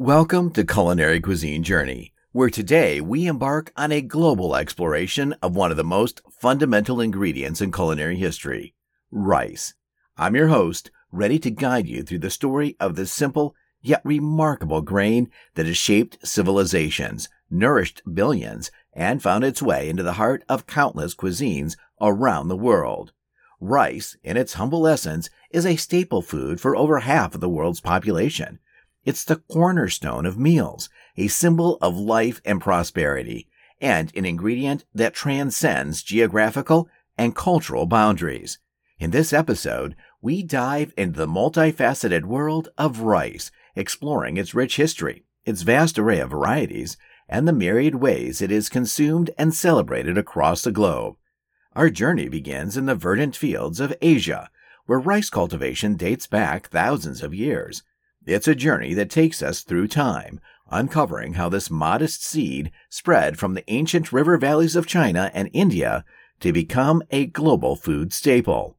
Welcome to Culinary Cuisine Journey, where today we embark on a global exploration of one of the most fundamental ingredients in culinary history rice. I'm your host, ready to guide you through the story of this simple yet remarkable grain that has shaped civilizations, nourished billions, and found its way into the heart of countless cuisines around the world. Rice, in its humble essence, is a staple food for over half of the world's population it's the cornerstone of meals, a symbol of life and prosperity, and an ingredient that transcends geographical and cultural boundaries. In this episode, we dive into the multifaceted world of rice, exploring its rich history, its vast array of varieties, and the myriad ways it is consumed and celebrated across the globe. Our journey begins in the verdant fields of Asia, where rice cultivation dates back thousands of years. It's a journey that takes us through time, uncovering how this modest seed spread from the ancient river valleys of China and India to become a global food staple.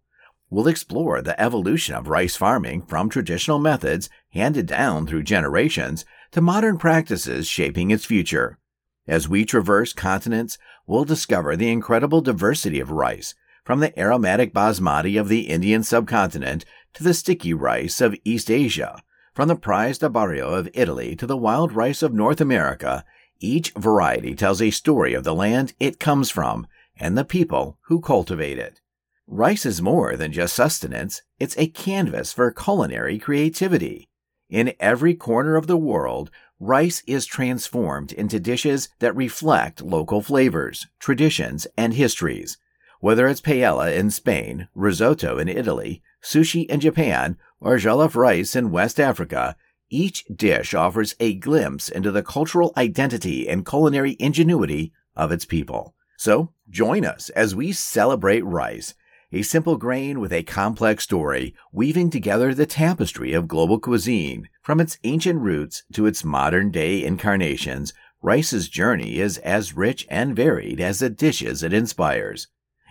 We'll explore the evolution of rice farming from traditional methods handed down through generations to modern practices shaping its future. As we traverse continents, we'll discover the incredible diversity of rice, from the aromatic basmati of the Indian subcontinent to the sticky rice of East Asia from the prized arborio of Italy to the wild rice of North America, each variety tells a story of the land it comes from and the people who cultivate it. Rice is more than just sustenance, it's a canvas for culinary creativity. In every corner of the world, rice is transformed into dishes that reflect local flavors, traditions, and histories. Whether it's paella in Spain, risotto in Italy, sushi in Japan, or jollof rice in West Africa, each dish offers a glimpse into the cultural identity and culinary ingenuity of its people. So, join us as we celebrate rice, a simple grain with a complex story, weaving together the tapestry of global cuisine. From its ancient roots to its modern day incarnations, rice's journey is as rich and varied as the dishes it inspires.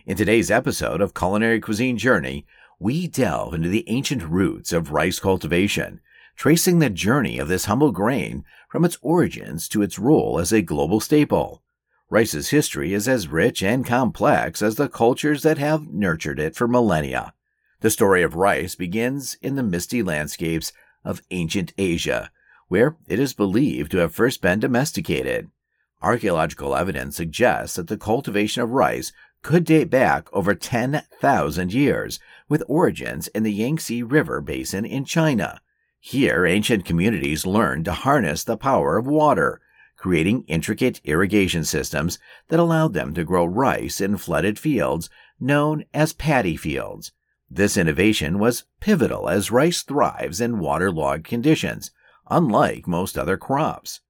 In today's episode of Culinary Cuisine Journey, we delve into the ancient roots of rice cultivation, tracing the journey of this humble grain from its origins to its role as a global staple. Rice's history is as rich and complex as the cultures that have nurtured it for millennia. The story of rice begins in the misty landscapes of ancient Asia, where it is believed to have first been domesticated. Archaeological evidence suggests that the cultivation of rice could date back over 10,000 years, with origins in the Yangtze River basin in China. Here, ancient communities learned to harness the power of water, creating intricate irrigation systems that allowed them to grow rice in flooded fields known as paddy fields. This innovation was pivotal as rice thrives in waterlogged conditions, unlike most other crops.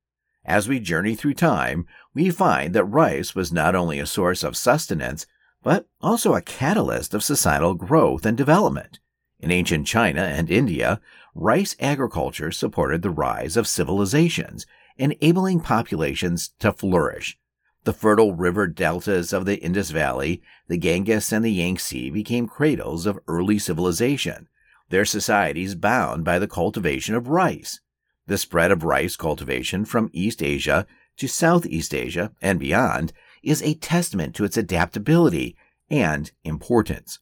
As we journey through time, we find that rice was not only a source of sustenance, but also a catalyst of societal growth and development. In ancient China and India, rice agriculture supported the rise of civilizations, enabling populations to flourish. The fertile river deltas of the Indus Valley, the Ganges, and the Yangtze became cradles of early civilization, their societies bound by the cultivation of rice. The spread of rice cultivation from East Asia to Southeast Asia and beyond is a testament to its adaptability and importance.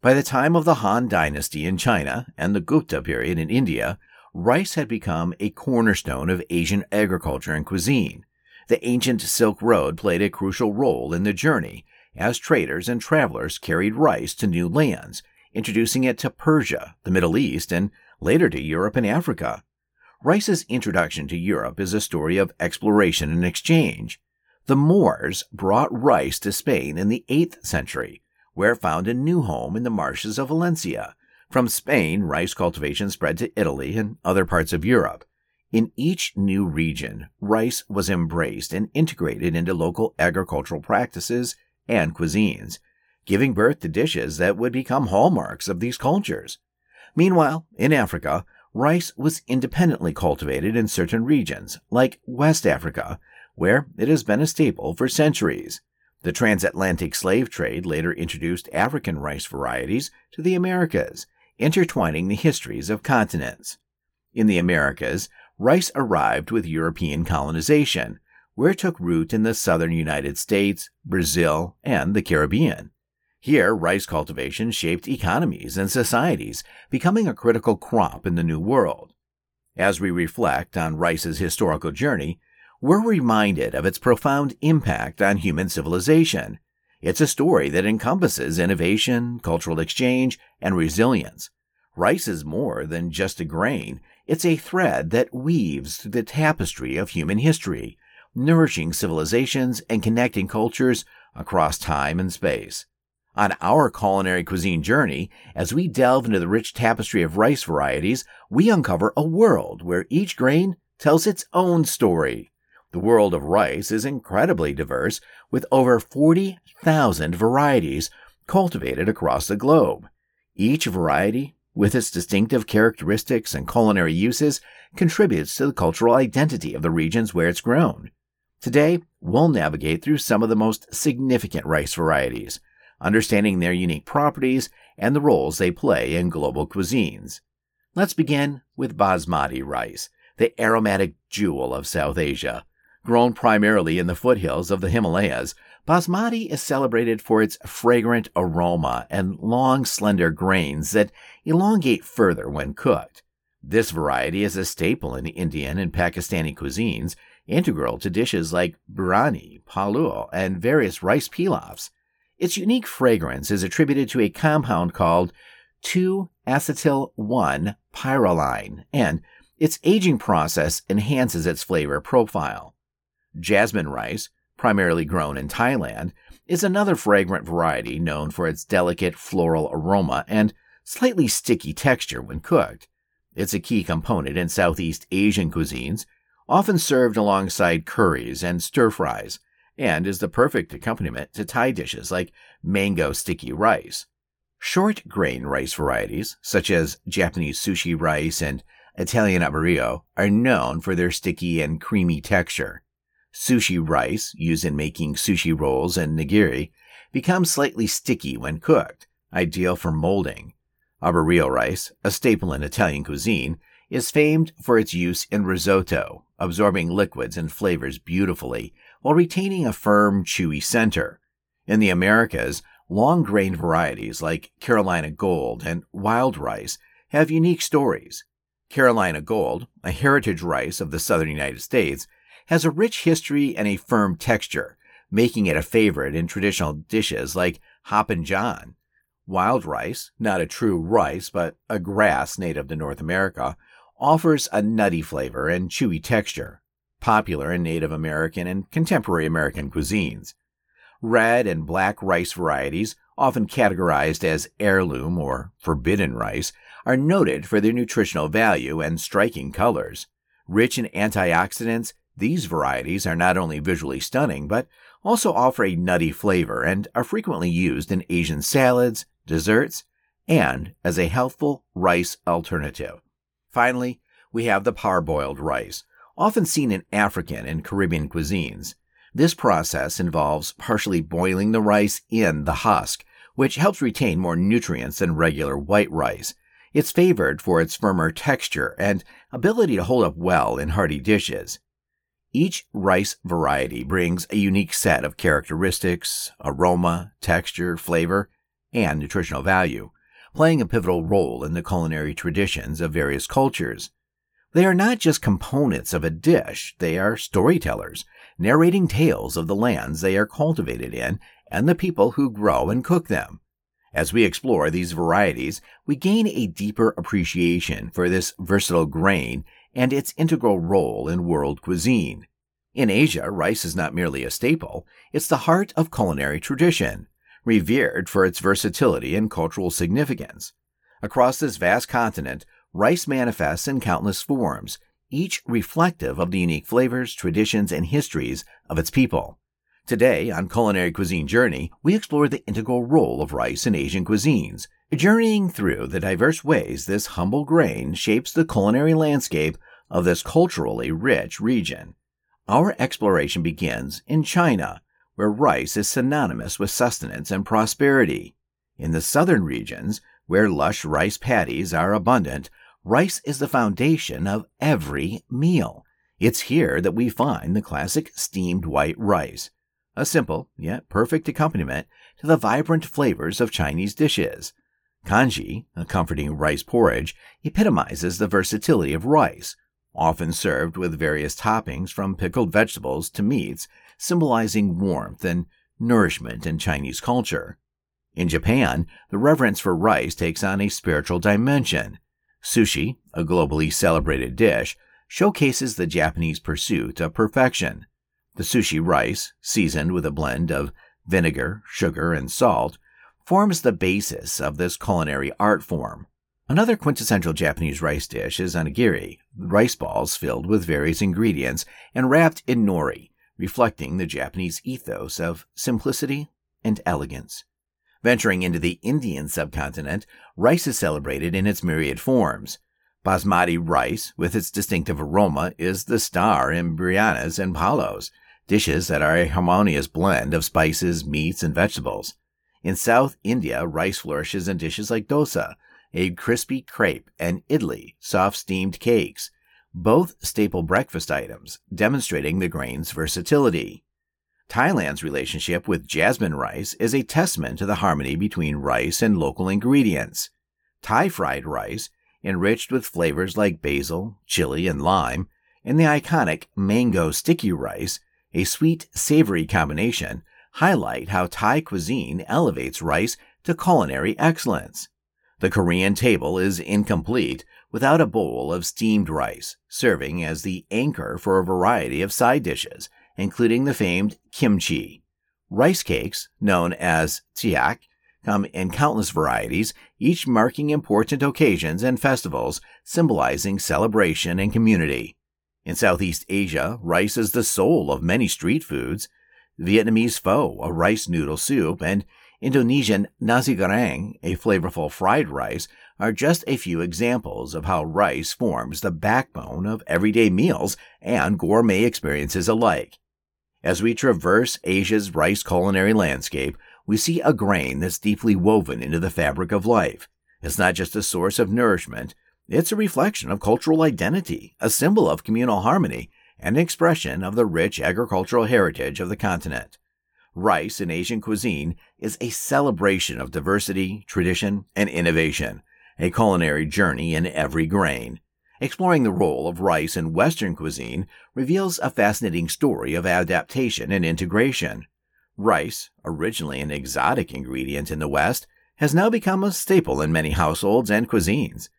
By the time of the Han Dynasty in China and the Gupta period in India, rice had become a cornerstone of Asian agriculture and cuisine. The ancient Silk Road played a crucial role in the journey, as traders and travelers carried rice to new lands, introducing it to Persia, the Middle East, and later to Europe and Africa. Rice's introduction to Europe is a story of exploration and exchange. The Moors brought rice to Spain in the 8th century, where found a new home in the marshes of Valencia. From Spain, rice cultivation spread to Italy and other parts of Europe. In each new region, rice was embraced and integrated into local agricultural practices and cuisines, giving birth to dishes that would become hallmarks of these cultures. Meanwhile, in Africa, rice was independently cultivated in certain regions, like West Africa, where it has been a staple for centuries. The transatlantic slave trade later introduced African rice varieties to the Americas, intertwining the histories of continents. In the Americas, rice arrived with European colonization, where it took root in the southern United States, Brazil, and the Caribbean. Here, rice cultivation shaped economies and societies, becoming a critical crop in the New World. As we reflect on rice's historical journey, we're reminded of its profound impact on human civilization. It's a story that encompasses innovation, cultural exchange, and resilience. Rice is more than just a grain. It's a thread that weaves through the tapestry of human history, nourishing civilizations and connecting cultures across time and space. On our culinary cuisine journey, as we delve into the rich tapestry of rice varieties, we uncover a world where each grain tells its own story. The world of rice is incredibly diverse, with over 40,000 varieties cultivated across the globe. Each variety, with its distinctive characteristics and culinary uses, contributes to the cultural identity of the regions where it's grown. Today, we'll navigate through some of the most significant rice varieties understanding their unique properties and the roles they play in global cuisines. Let's begin with basmati rice, the aromatic jewel of South Asia. Grown primarily in the foothills of the Himalayas, basmati is celebrated for its fragrant aroma and long, slender grains that elongate further when cooked. This variety is a staple in Indian and Pakistani cuisines, integral to dishes like biryani, pulao, and various rice pilafs. Its unique fragrance is attributed to a compound called 2-acetyl-1 pyrroline, and its aging process enhances its flavor profile. Jasmine rice, primarily grown in Thailand, is another fragrant variety known for its delicate floral aroma and slightly sticky texture when cooked. It's a key component in Southeast Asian cuisines, often served alongside curries and stir fries and is the perfect accompaniment to Thai dishes like mango sticky rice. Short grain rice varieties, such as Japanese sushi rice and Italian arborio, are known for their sticky and creamy texture. Sushi rice, used in making sushi rolls and nigiri, becomes slightly sticky when cooked, ideal for molding. Arborio rice, a staple in Italian cuisine, is famed for its use in risotto, absorbing liquids and flavors beautifully while retaining a firm, chewy center. In the Americas, long grained varieties like Carolina Gold and Wild Rice have unique stories. Carolina Gold, a heritage rice of the southern United States, has a rich history and a firm texture, making it a favorite in traditional dishes like Hoppin' John. Wild rice, not a true rice but a grass native to North America, offers a nutty flavor and chewy texture popular in Native American and contemporary American cuisines. Red and black rice varieties, often categorized as heirloom or forbidden rice, are noted for their nutritional value and striking colors. Rich in antioxidants, these varieties are not only visually stunning, but also offer a nutty flavor and are frequently used in Asian salads, desserts, and as a healthful rice alternative. Finally, we have the parboiled rice, often seen in African and Caribbean cuisines. This process involves partially boiling the rice in the husk, which helps retain more nutrients than regular white rice. It's favored for its firmer texture and ability to hold up well in hearty dishes. Each rice variety brings a unique set of characteristics, aroma, texture, flavor, and nutritional value, playing a pivotal role in the culinary traditions of various cultures. They are not just components of a dish, they are storytellers, narrating tales of the lands they are cultivated in and the people who grow and cook them. As we explore these varieties, we gain a deeper appreciation for this versatile grain and its integral role in world cuisine. In Asia, rice is not merely a staple, it's the heart of culinary tradition, revered for its versatility and cultural significance. Across this vast continent, rice manifests in countless forms, each reflective of the unique flavors, traditions, and histories of its people. Today, on Culinary Cuisine Journey, we explore the integral role of rice in Asian cuisines, journeying through the diverse ways this humble grain shapes the culinary landscape of this culturally rich region. Our exploration begins in China, where rice is synonymous with sustenance and prosperity. In the southern regions, where lush rice paddies are abundant, rice is the foundation of every meal. It's here that we find the classic steamed white rice, a simple yet perfect accompaniment to the vibrant flavors of Chinese dishes. Congee, a comforting rice porridge, epitomizes the versatility of rice, often served with various toppings from pickled vegetables to meats, symbolizing warmth and nourishment in Chinese culture. In Japan, the reverence for rice takes on a spiritual dimension. Sushi, a globally celebrated dish, showcases the Japanese pursuit of perfection. The sushi rice, seasoned with a blend of vinegar, sugar, and salt, forms the basis of this culinary art form. Another quintessential Japanese rice dish is onigiri, rice balls filled with various ingredients and wrapped in nori, reflecting the Japanese ethos of simplicity and elegance. Venturing into the Indian subcontinent, rice is celebrated in its myriad forms. Basmati rice, with its distinctive aroma, is the star in biryanis and pulaos, dishes that are a harmonious blend of spices, meats, and vegetables. In South India, rice flourishes in dishes like dosa, a crispy crepe, and idli, soft steamed cakes, both staple breakfast items, demonstrating the grain's versatility. Thailand's relationship with jasmine rice is a testament to the harmony between rice and local ingredients. Thai fried rice enriched with flavors like basil, chili, and lime, and the iconic mango sticky rice, a sweet savory combination, highlight how Thai cuisine elevates rice to culinary excellence. The Korean table is incomplete without a bowl of steamed rice, serving as the anchor for a variety of side dishes, including the famed kimchi. Rice cakes, known as tiak, come in countless varieties, each marking important occasions and festivals, symbolizing celebration and community. In Southeast Asia, rice is the soul of many street foods. Vietnamese pho, a rice noodle soup, and Indonesian nasi goreng, a flavorful fried rice, are just a few examples of how rice forms the backbone of everyday meals and gourmet experiences alike. As we traverse Asia's rice culinary landscape, we see a grain that's deeply woven into the fabric of life. It's not just a source of nourishment, it's a reflection of cultural identity, a symbol of communal harmony, and an expression of the rich agricultural heritage of the continent. Rice in Asian cuisine is a celebration of diversity, tradition, and innovation, a culinary journey in every grain. Exploring the role of rice in Western cuisine reveals a fascinating story of adaptation and integration. Rice, originally an exotic ingredient in the West, has now become a staple in many households and cuisines.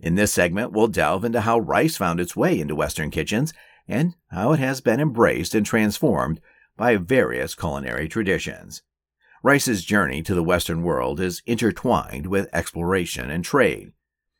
In this segment, we'll delve into how rice found its way into Western kitchens and how it has been embraced and transformed by various culinary traditions. Rice's journey to the Western world is intertwined with exploration and trade.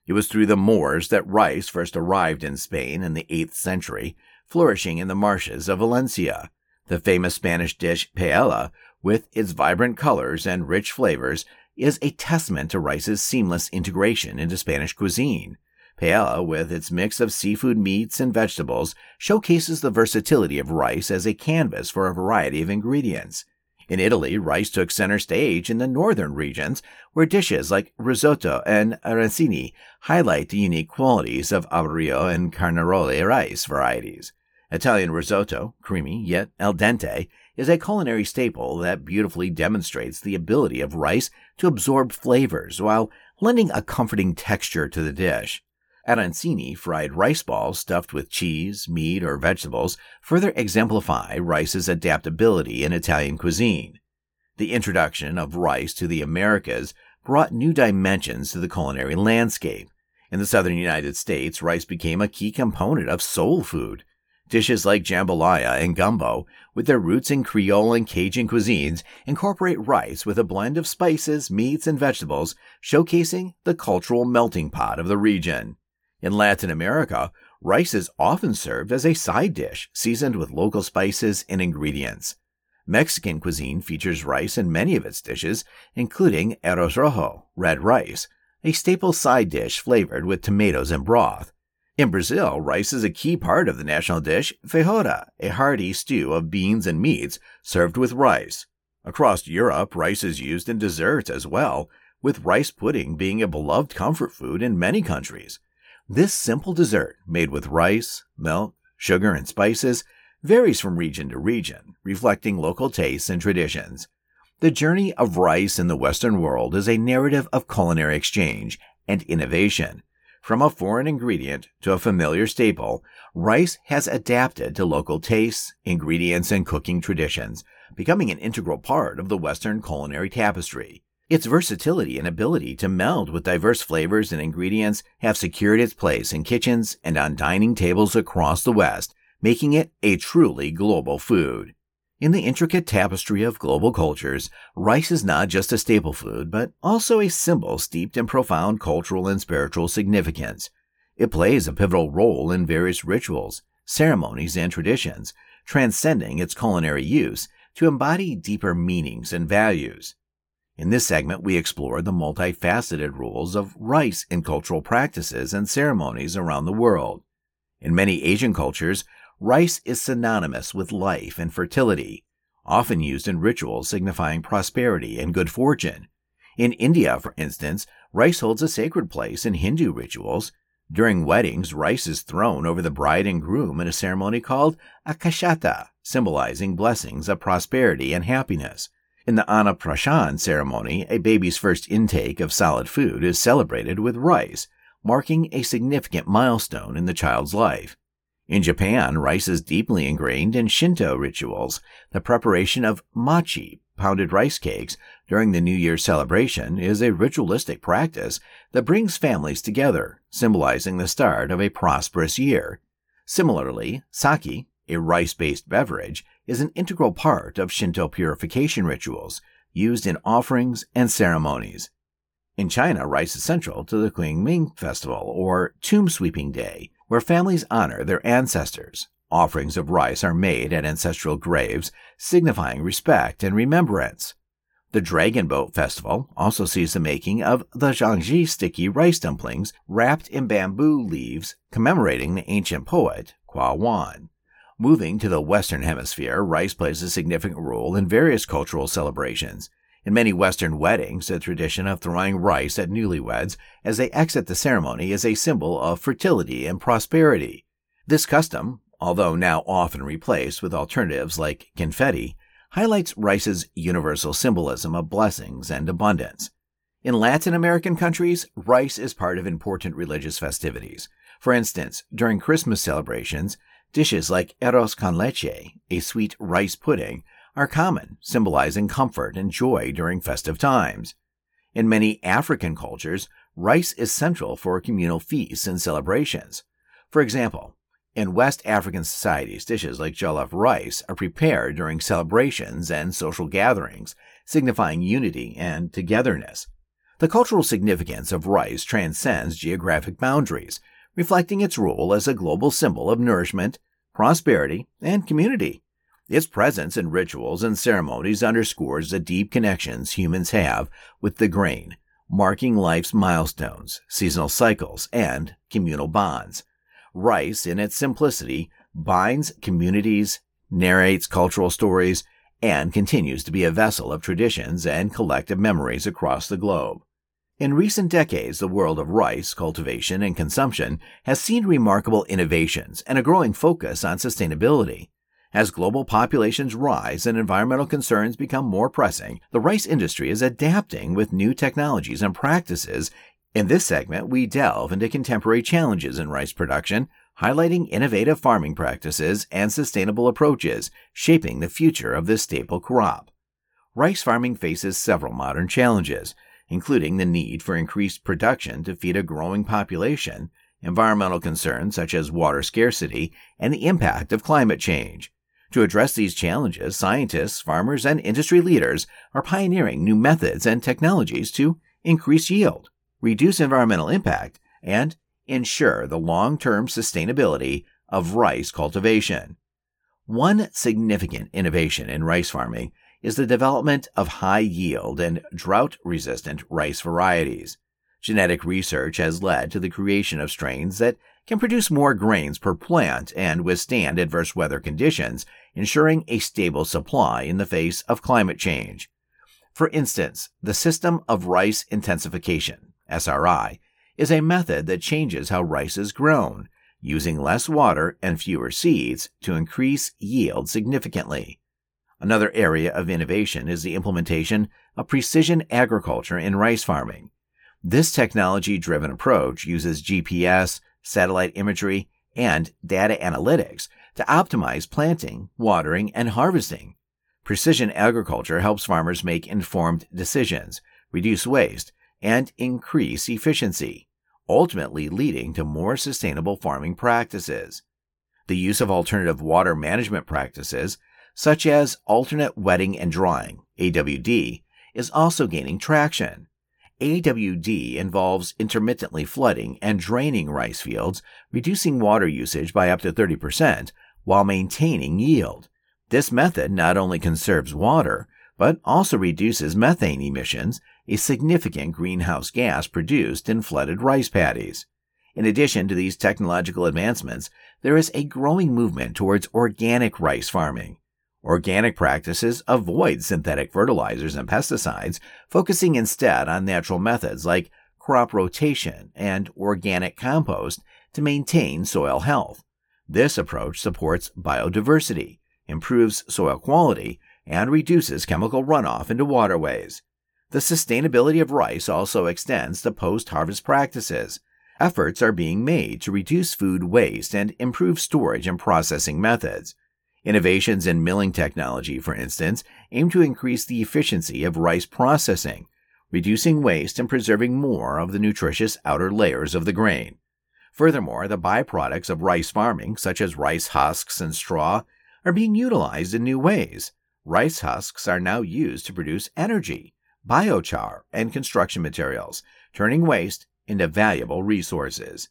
It was through the Moors that rice first arrived in Spain in the 8th century, flourishing in the marshes of Valencia. The famous Spanish dish paella, with its vibrant colors and rich flavors, is a testament to rice's seamless integration into Spanish cuisine. Paella, with its mix of seafood, meats, and vegetables, showcases the versatility of rice as a canvas for a variety of ingredients. In Italy, rice took center stage in the northern regions, where dishes like risotto and arancini highlight the unique qualities of arborio and carnaroli rice varieties. Italian risotto, creamy yet al dente, is a culinary staple that beautifully demonstrates the ability of rice to absorb flavors while lending a comforting texture to the dish. Arancini, fried rice balls stuffed with cheese, meat, or vegetables, further exemplify rice's adaptability in Italian cuisine. The introduction of rice to the Americas brought new dimensions to the culinary landscape. In the southern United States, rice became a key component of soul food. Dishes like jambalaya and gumbo, with their roots in Creole and Cajun cuisines, incorporate rice with a blend of spices, meats, and vegetables, showcasing the cultural melting pot of the region. In Latin America, rice is often served as a side dish, seasoned with local spices and ingredients. Mexican cuisine features rice in many of its dishes, including arroz rojo, red rice, a staple side dish flavored with tomatoes and broth. In Brazil, rice is a key part of the national dish feijoada, a hearty stew of beans and meats served with rice. Across Europe, rice is used in desserts as well, with rice pudding being a beloved comfort food in many countries. This simple dessert, made with rice, milk, sugar, and spices, varies from region to region, reflecting local tastes and traditions. The journey of rice in the Western world is a narrative of culinary exchange and innovation. From a foreign ingredient to a familiar staple, rice has adapted to local tastes, ingredients, and cooking traditions, becoming an integral part of the Western culinary tapestry. Its versatility and ability to meld with diverse flavors and ingredients have secured its place in kitchens and on dining tables across the West, making it a truly global food. In the intricate tapestry of global cultures, rice is not just a staple food, but also a symbol steeped in profound cultural and spiritual significance. It plays a pivotal role in various rituals, ceremonies, and traditions, transcending its culinary use to embody deeper meanings and values. In this segment, we explore the multifaceted roles of rice in cultural practices and ceremonies around the world. In many Asian cultures, Rice is synonymous with life and fertility, often used in rituals signifying prosperity and good fortune. In India, for instance, rice holds a sacred place in Hindu rituals. During weddings, rice is thrown over the bride and groom in a ceremony called akshata, symbolizing blessings of prosperity and happiness. In the Annaprashan ceremony, a baby's first intake of solid food is celebrated with rice, marking a significant milestone in the child's life. In Japan, rice is deeply ingrained in Shinto rituals. The preparation of mochi, pounded rice cakes, during the New Year celebration is a ritualistic practice that brings families together, symbolizing the start of a prosperous year. Similarly, sake, a rice based beverage, is an integral part of Shinto purification rituals, used in offerings and ceremonies. In China, rice is central to the Qingming Festival, or Tomb Sweeping Day, where families honor their ancestors. Offerings of rice are made at ancestral graves, signifying respect and remembrance. The Dragon Boat Festival also sees the making of the zongzi sticky rice dumplings wrapped in bamboo leaves, commemorating the ancient poet Qu Yuan. Moving to the Western Hemisphere, rice plays a significant role in various cultural celebrations. In many Western weddings, the tradition of throwing rice at newlyweds as they exit the ceremony is a symbol of fertility and prosperity. This custom, although now often replaced with alternatives like confetti, highlights rice's universal symbolism of blessings and abundance. In Latin American countries, rice is part of important religious festivities. For instance, during Christmas celebrations, dishes like arroz con leche, a sweet rice pudding, are common, symbolizing comfort and joy during festive times. In many African cultures, rice is central for communal feasts and celebrations. For example, in West African societies, dishes like jollof rice are prepared during celebrations and social gatherings, signifying unity and togetherness. The cultural significance of rice transcends geographic boundaries, reflecting its role as a global symbol of nourishment, prosperity, and community. Its presence in rituals and ceremonies underscores the deep connections humans have with the grain, marking life's milestones, seasonal cycles, and communal bonds. Rice, in its simplicity, binds communities, narrates cultural stories, and continues to be a vessel of traditions and collective memories across the globe. In recent decades, the world of rice cultivation and consumption has seen remarkable innovations and a growing focus on sustainability. As global populations rise and environmental concerns become more pressing, the rice industry is adapting with new technologies and practices. In this segment, we delve into contemporary challenges in rice production, highlighting innovative farming practices and sustainable approaches shaping the future of this staple crop. Rice farming faces several modern challenges, including the need for increased production to feed a growing population, environmental concerns such as water scarcity, and the impact of climate change. To address these challenges, scientists, farmers, and industry leaders are pioneering new methods and technologies to increase yield, reduce environmental impact, and ensure the long term sustainability of rice cultivation. One significant innovation in rice farming is the development of high yield and drought resistant rice varieties. Genetic research has led to the creation of strains that can produce more grains per plant and withstand adverse weather conditions, ensuring a stable supply in the face of climate change. For instance, the System of Rice Intensification, SRI, is a method that changes how rice is grown, using less water and fewer seeds to increase yield significantly. Another area of innovation is the implementation of precision agriculture in rice farming. This technology driven approach uses GPS, satellite imagery, and data analytics to optimize planting, watering, and harvesting. Precision agriculture helps farmers make informed decisions, reduce waste, and increase efficiency, ultimately leading to more sustainable farming practices. The use of alternative water management practices, such as alternate wetting and drying, AWD, is also gaining traction. AWD involves intermittently flooding and draining rice fields, reducing water usage by up to 30% while maintaining yield. This method not only conserves water, but also reduces methane emissions, a significant greenhouse gas produced in flooded rice paddies. In addition to these technological advancements, there is a growing movement towards organic rice farming. Organic practices avoid synthetic fertilizers and pesticides, focusing instead on natural methods like crop rotation and organic compost to maintain soil health. This approach supports biodiversity, improves soil quality, and reduces chemical runoff into waterways. The sustainability of rice also extends to post harvest practices. Efforts are being made to reduce food waste and improve storage and processing methods. Innovations in milling technology, for instance, aim to increase the efficiency of rice processing, reducing waste and preserving more of the nutritious outer layers of the grain. Furthermore, the byproducts of rice farming, such as rice husks and straw, are being utilized in new ways. Rice husks are now used to produce energy, biochar, and construction materials, turning waste into valuable resources.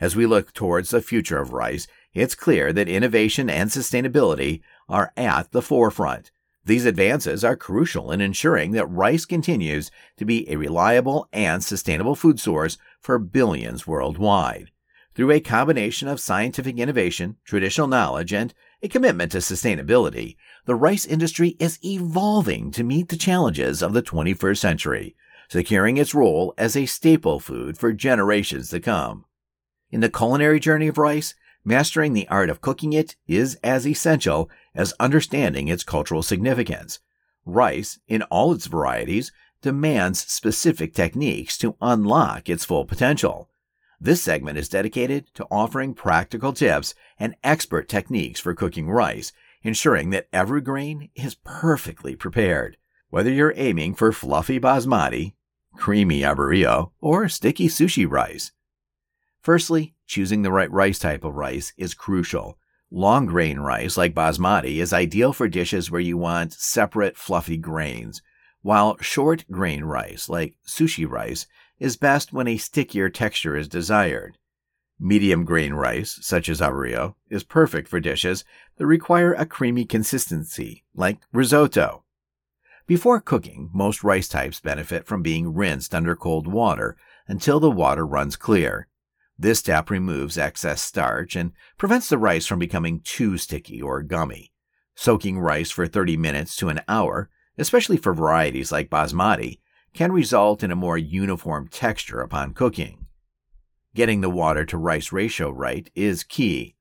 As we look towards the future of rice, it's clear that innovation and sustainability are at the forefront. These advances are crucial in ensuring that rice continues to be a reliable and sustainable food source for billions worldwide. Through a combination of scientific innovation, traditional knowledge, and a commitment to sustainability, the rice industry is evolving to meet the challenges of the 21st century, securing its role as a staple food for generations to come. In the culinary journey of rice, mastering the art of cooking it is as essential as understanding its cultural significance. Rice, in all its varieties, demands specific techniques to unlock its full potential. This segment is dedicated to offering practical tips and expert techniques for cooking rice, ensuring that every grain is perfectly prepared. Whether you're aiming for fluffy basmati, creamy arborio, or sticky sushi rice. Firstly, choosing the right rice type of rice is crucial. Long grain rice, like basmati, is ideal for dishes where you want separate, fluffy grains, while short grain rice, like sushi rice, is best when a stickier texture is desired. Medium grain rice, such as arborio, is perfect for dishes that require a creamy consistency, like risotto. Before cooking, most rice types benefit from being rinsed under cold water until the water runs clear. This step removes excess starch and prevents the rice from becoming too sticky or gummy. Soaking rice for 30 minutes to an hour, especially for varieties like basmati, can result in a more uniform texture upon cooking. Getting the water to rice ratio right is key.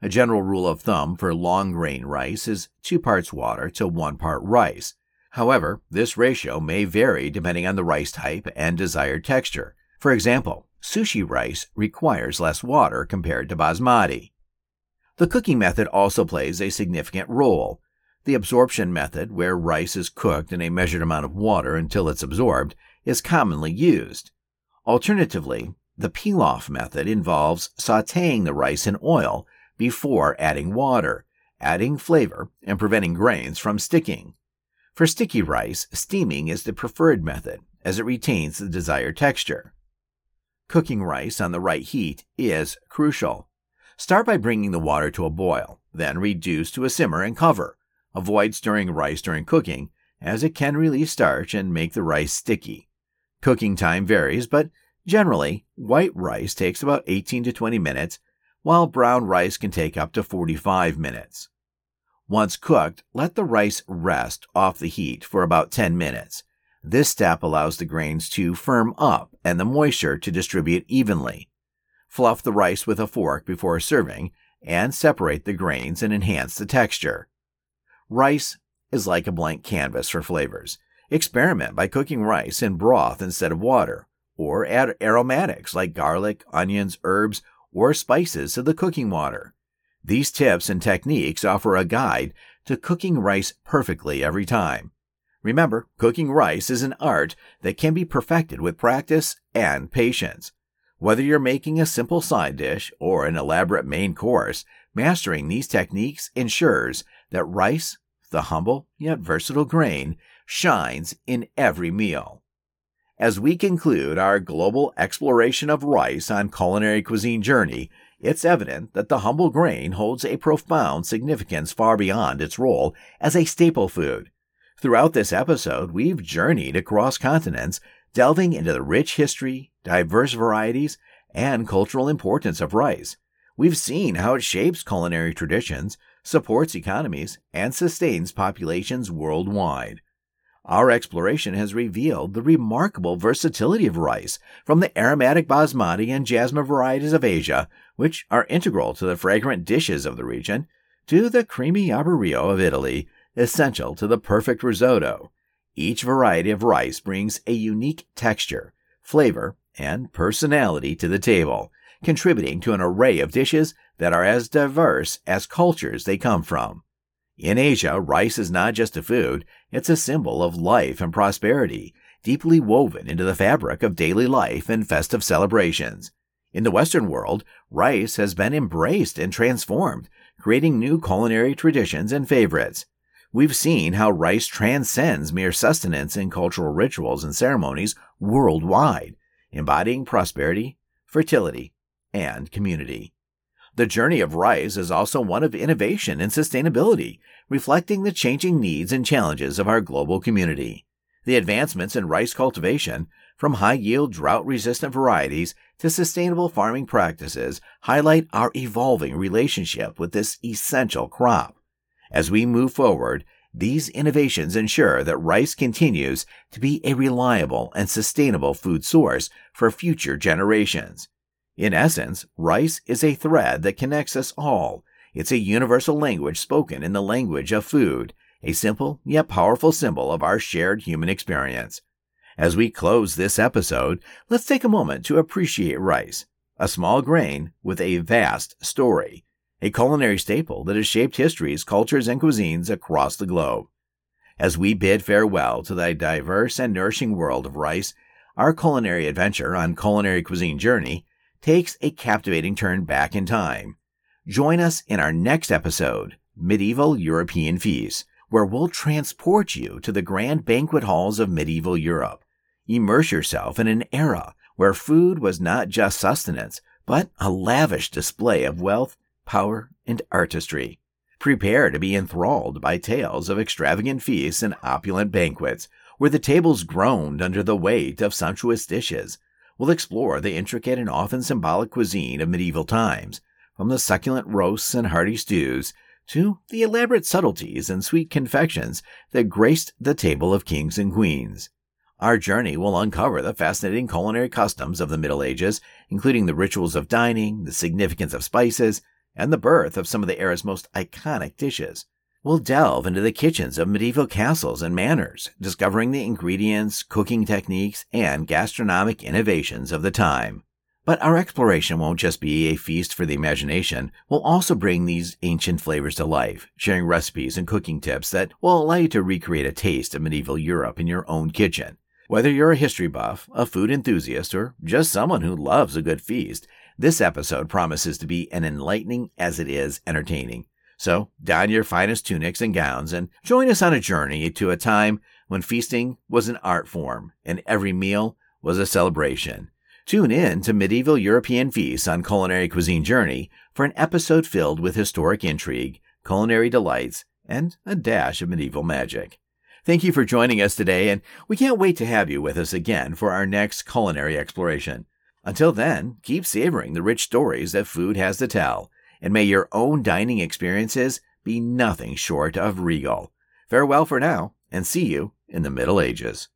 A general rule of thumb for long grain rice is 2 parts water to 1 part rice. However, this ratio may vary depending on the rice type and desired texture. For example, sushi rice requires less water compared to basmati. The cooking method also plays a significant role. The absorption method, where rice is cooked in a measured amount of water until it's absorbed, is commonly used. Alternatively, the pilaf method involves sauteing the rice in oil before adding water, adding flavor, and preventing grains from sticking. For sticky rice, steaming is the preferred method, as it retains the desired texture. Cooking rice on the right heat is crucial. Start by bringing the water to a boil, then reduce to a simmer and cover. Avoid stirring rice during cooking, as it can release starch and make the rice sticky. Cooking time varies, but generally, white rice takes about 18 to 20 minutes, while brown rice can take up to 45 minutes. Once cooked, let the rice rest off the heat for about 10 minutes. This step allows the grains to firm up and the moisture to distribute evenly. Fluff the rice with a fork before serving and separate the grains and enhance the texture. Rice is like a blank canvas for flavors. Experiment by cooking rice in broth instead of water, or add aromatics like garlic, onions, herbs, or spices to the cooking water. These tips and techniques offer a guide to cooking rice perfectly every time. Remember, cooking rice is an art that can be perfected with practice and patience. Whether you're making a simple side dish or an elaborate main course, mastering these techniques ensures that rice, the humble yet versatile grain, shines in every meal. As we conclude our global exploration of rice on Culinary Cuisine Journey, it's evident that the humble grain holds a profound significance far beyond its role as a staple food. Throughout this episode, we've journeyed across continents, delving into the rich history, diverse varieties, and cultural importance of rice. We've seen how it shapes culinary traditions, supports economies, and sustains populations worldwide. Our exploration has revealed the remarkable versatility of rice from the aromatic basmati and jasmine varieties of Asia, which are integral to the fragrant dishes of the region, to the creamy arborio of Italy, essential to the perfect risotto. Each variety of rice brings a unique texture, flavor, and personality to the table, contributing to an array of dishes that are as diverse as cultures they come from. In Asia, rice is not just a food, it's a symbol of life and prosperity, deeply woven into the fabric of daily life and festive celebrations. In the Western world, rice has been embraced and transformed, creating new culinary traditions and favorites. We've seen how rice transcends mere sustenance in cultural rituals and ceremonies worldwide, embodying prosperity, fertility, and community. The journey of rice is also one of innovation and sustainability, reflecting the changing needs and challenges of our global community. The advancements in rice cultivation, from high yield drought resistant varieties to sustainable farming practices, highlight our evolving relationship with this essential crop. As we move forward, these innovations ensure that rice continues to be a reliable and sustainable food source for future generations. In essence, rice is a thread that connects us all. It's a universal language spoken in the language of food, a simple yet powerful symbol of our shared human experience. As we close this episode, let's take a moment to appreciate rice, a small grain with a vast story, a culinary staple that has shaped histories, cultures, and cuisines across the globe. As we bid farewell to the diverse and nourishing world of rice, our culinary adventure on Culinary Cuisine Journey takes a captivating turn back in time. Join us in our next episode, Medieval European Feasts, where we'll transport you to the grand banquet halls of medieval Europe. Immerse yourself in an era where food was not just sustenance, but a lavish display of wealth, power, and artistry. Prepare to be enthralled by tales of extravagant feasts and opulent banquets, where the tables groaned under the weight of sumptuous dishes, we'll explore the intricate and often symbolic cuisine of medieval times, from the succulent roasts and hearty stews to the elaborate subtleties and sweet confections that graced the table of kings and queens. Our journey will uncover the fascinating culinary customs of the Middle Ages, including the rituals of dining, the significance of spices, and the birth of some of the era's most iconic dishes. We'll delve into the kitchens of medieval castles and manors, discovering the ingredients, cooking techniques, and gastronomic innovations of the time. But our exploration won't just be a feast for the imagination. We'll also bring these ancient flavors to life, sharing recipes and cooking tips that will allow you to recreate a taste of medieval Europe in your own kitchen. Whether you're a history buff, a food enthusiast, or just someone who loves a good feast, this episode promises to be an enlightening as it is entertaining. So don your finest tunics and gowns and join us on a journey to a time when feasting was an art form and every meal was a celebration. Tune in to Medieval European Feasts on Culinary Cuisine Journey for an episode filled with historic intrigue, culinary delights, and a dash of medieval magic. Thank you for joining us today, and we can't wait to have you with us again for our next culinary exploration. Until then, keep savoring the rich stories that food has to tell and may your own dining experiences be nothing short of regal. Farewell for now, and see you in the Middle Ages.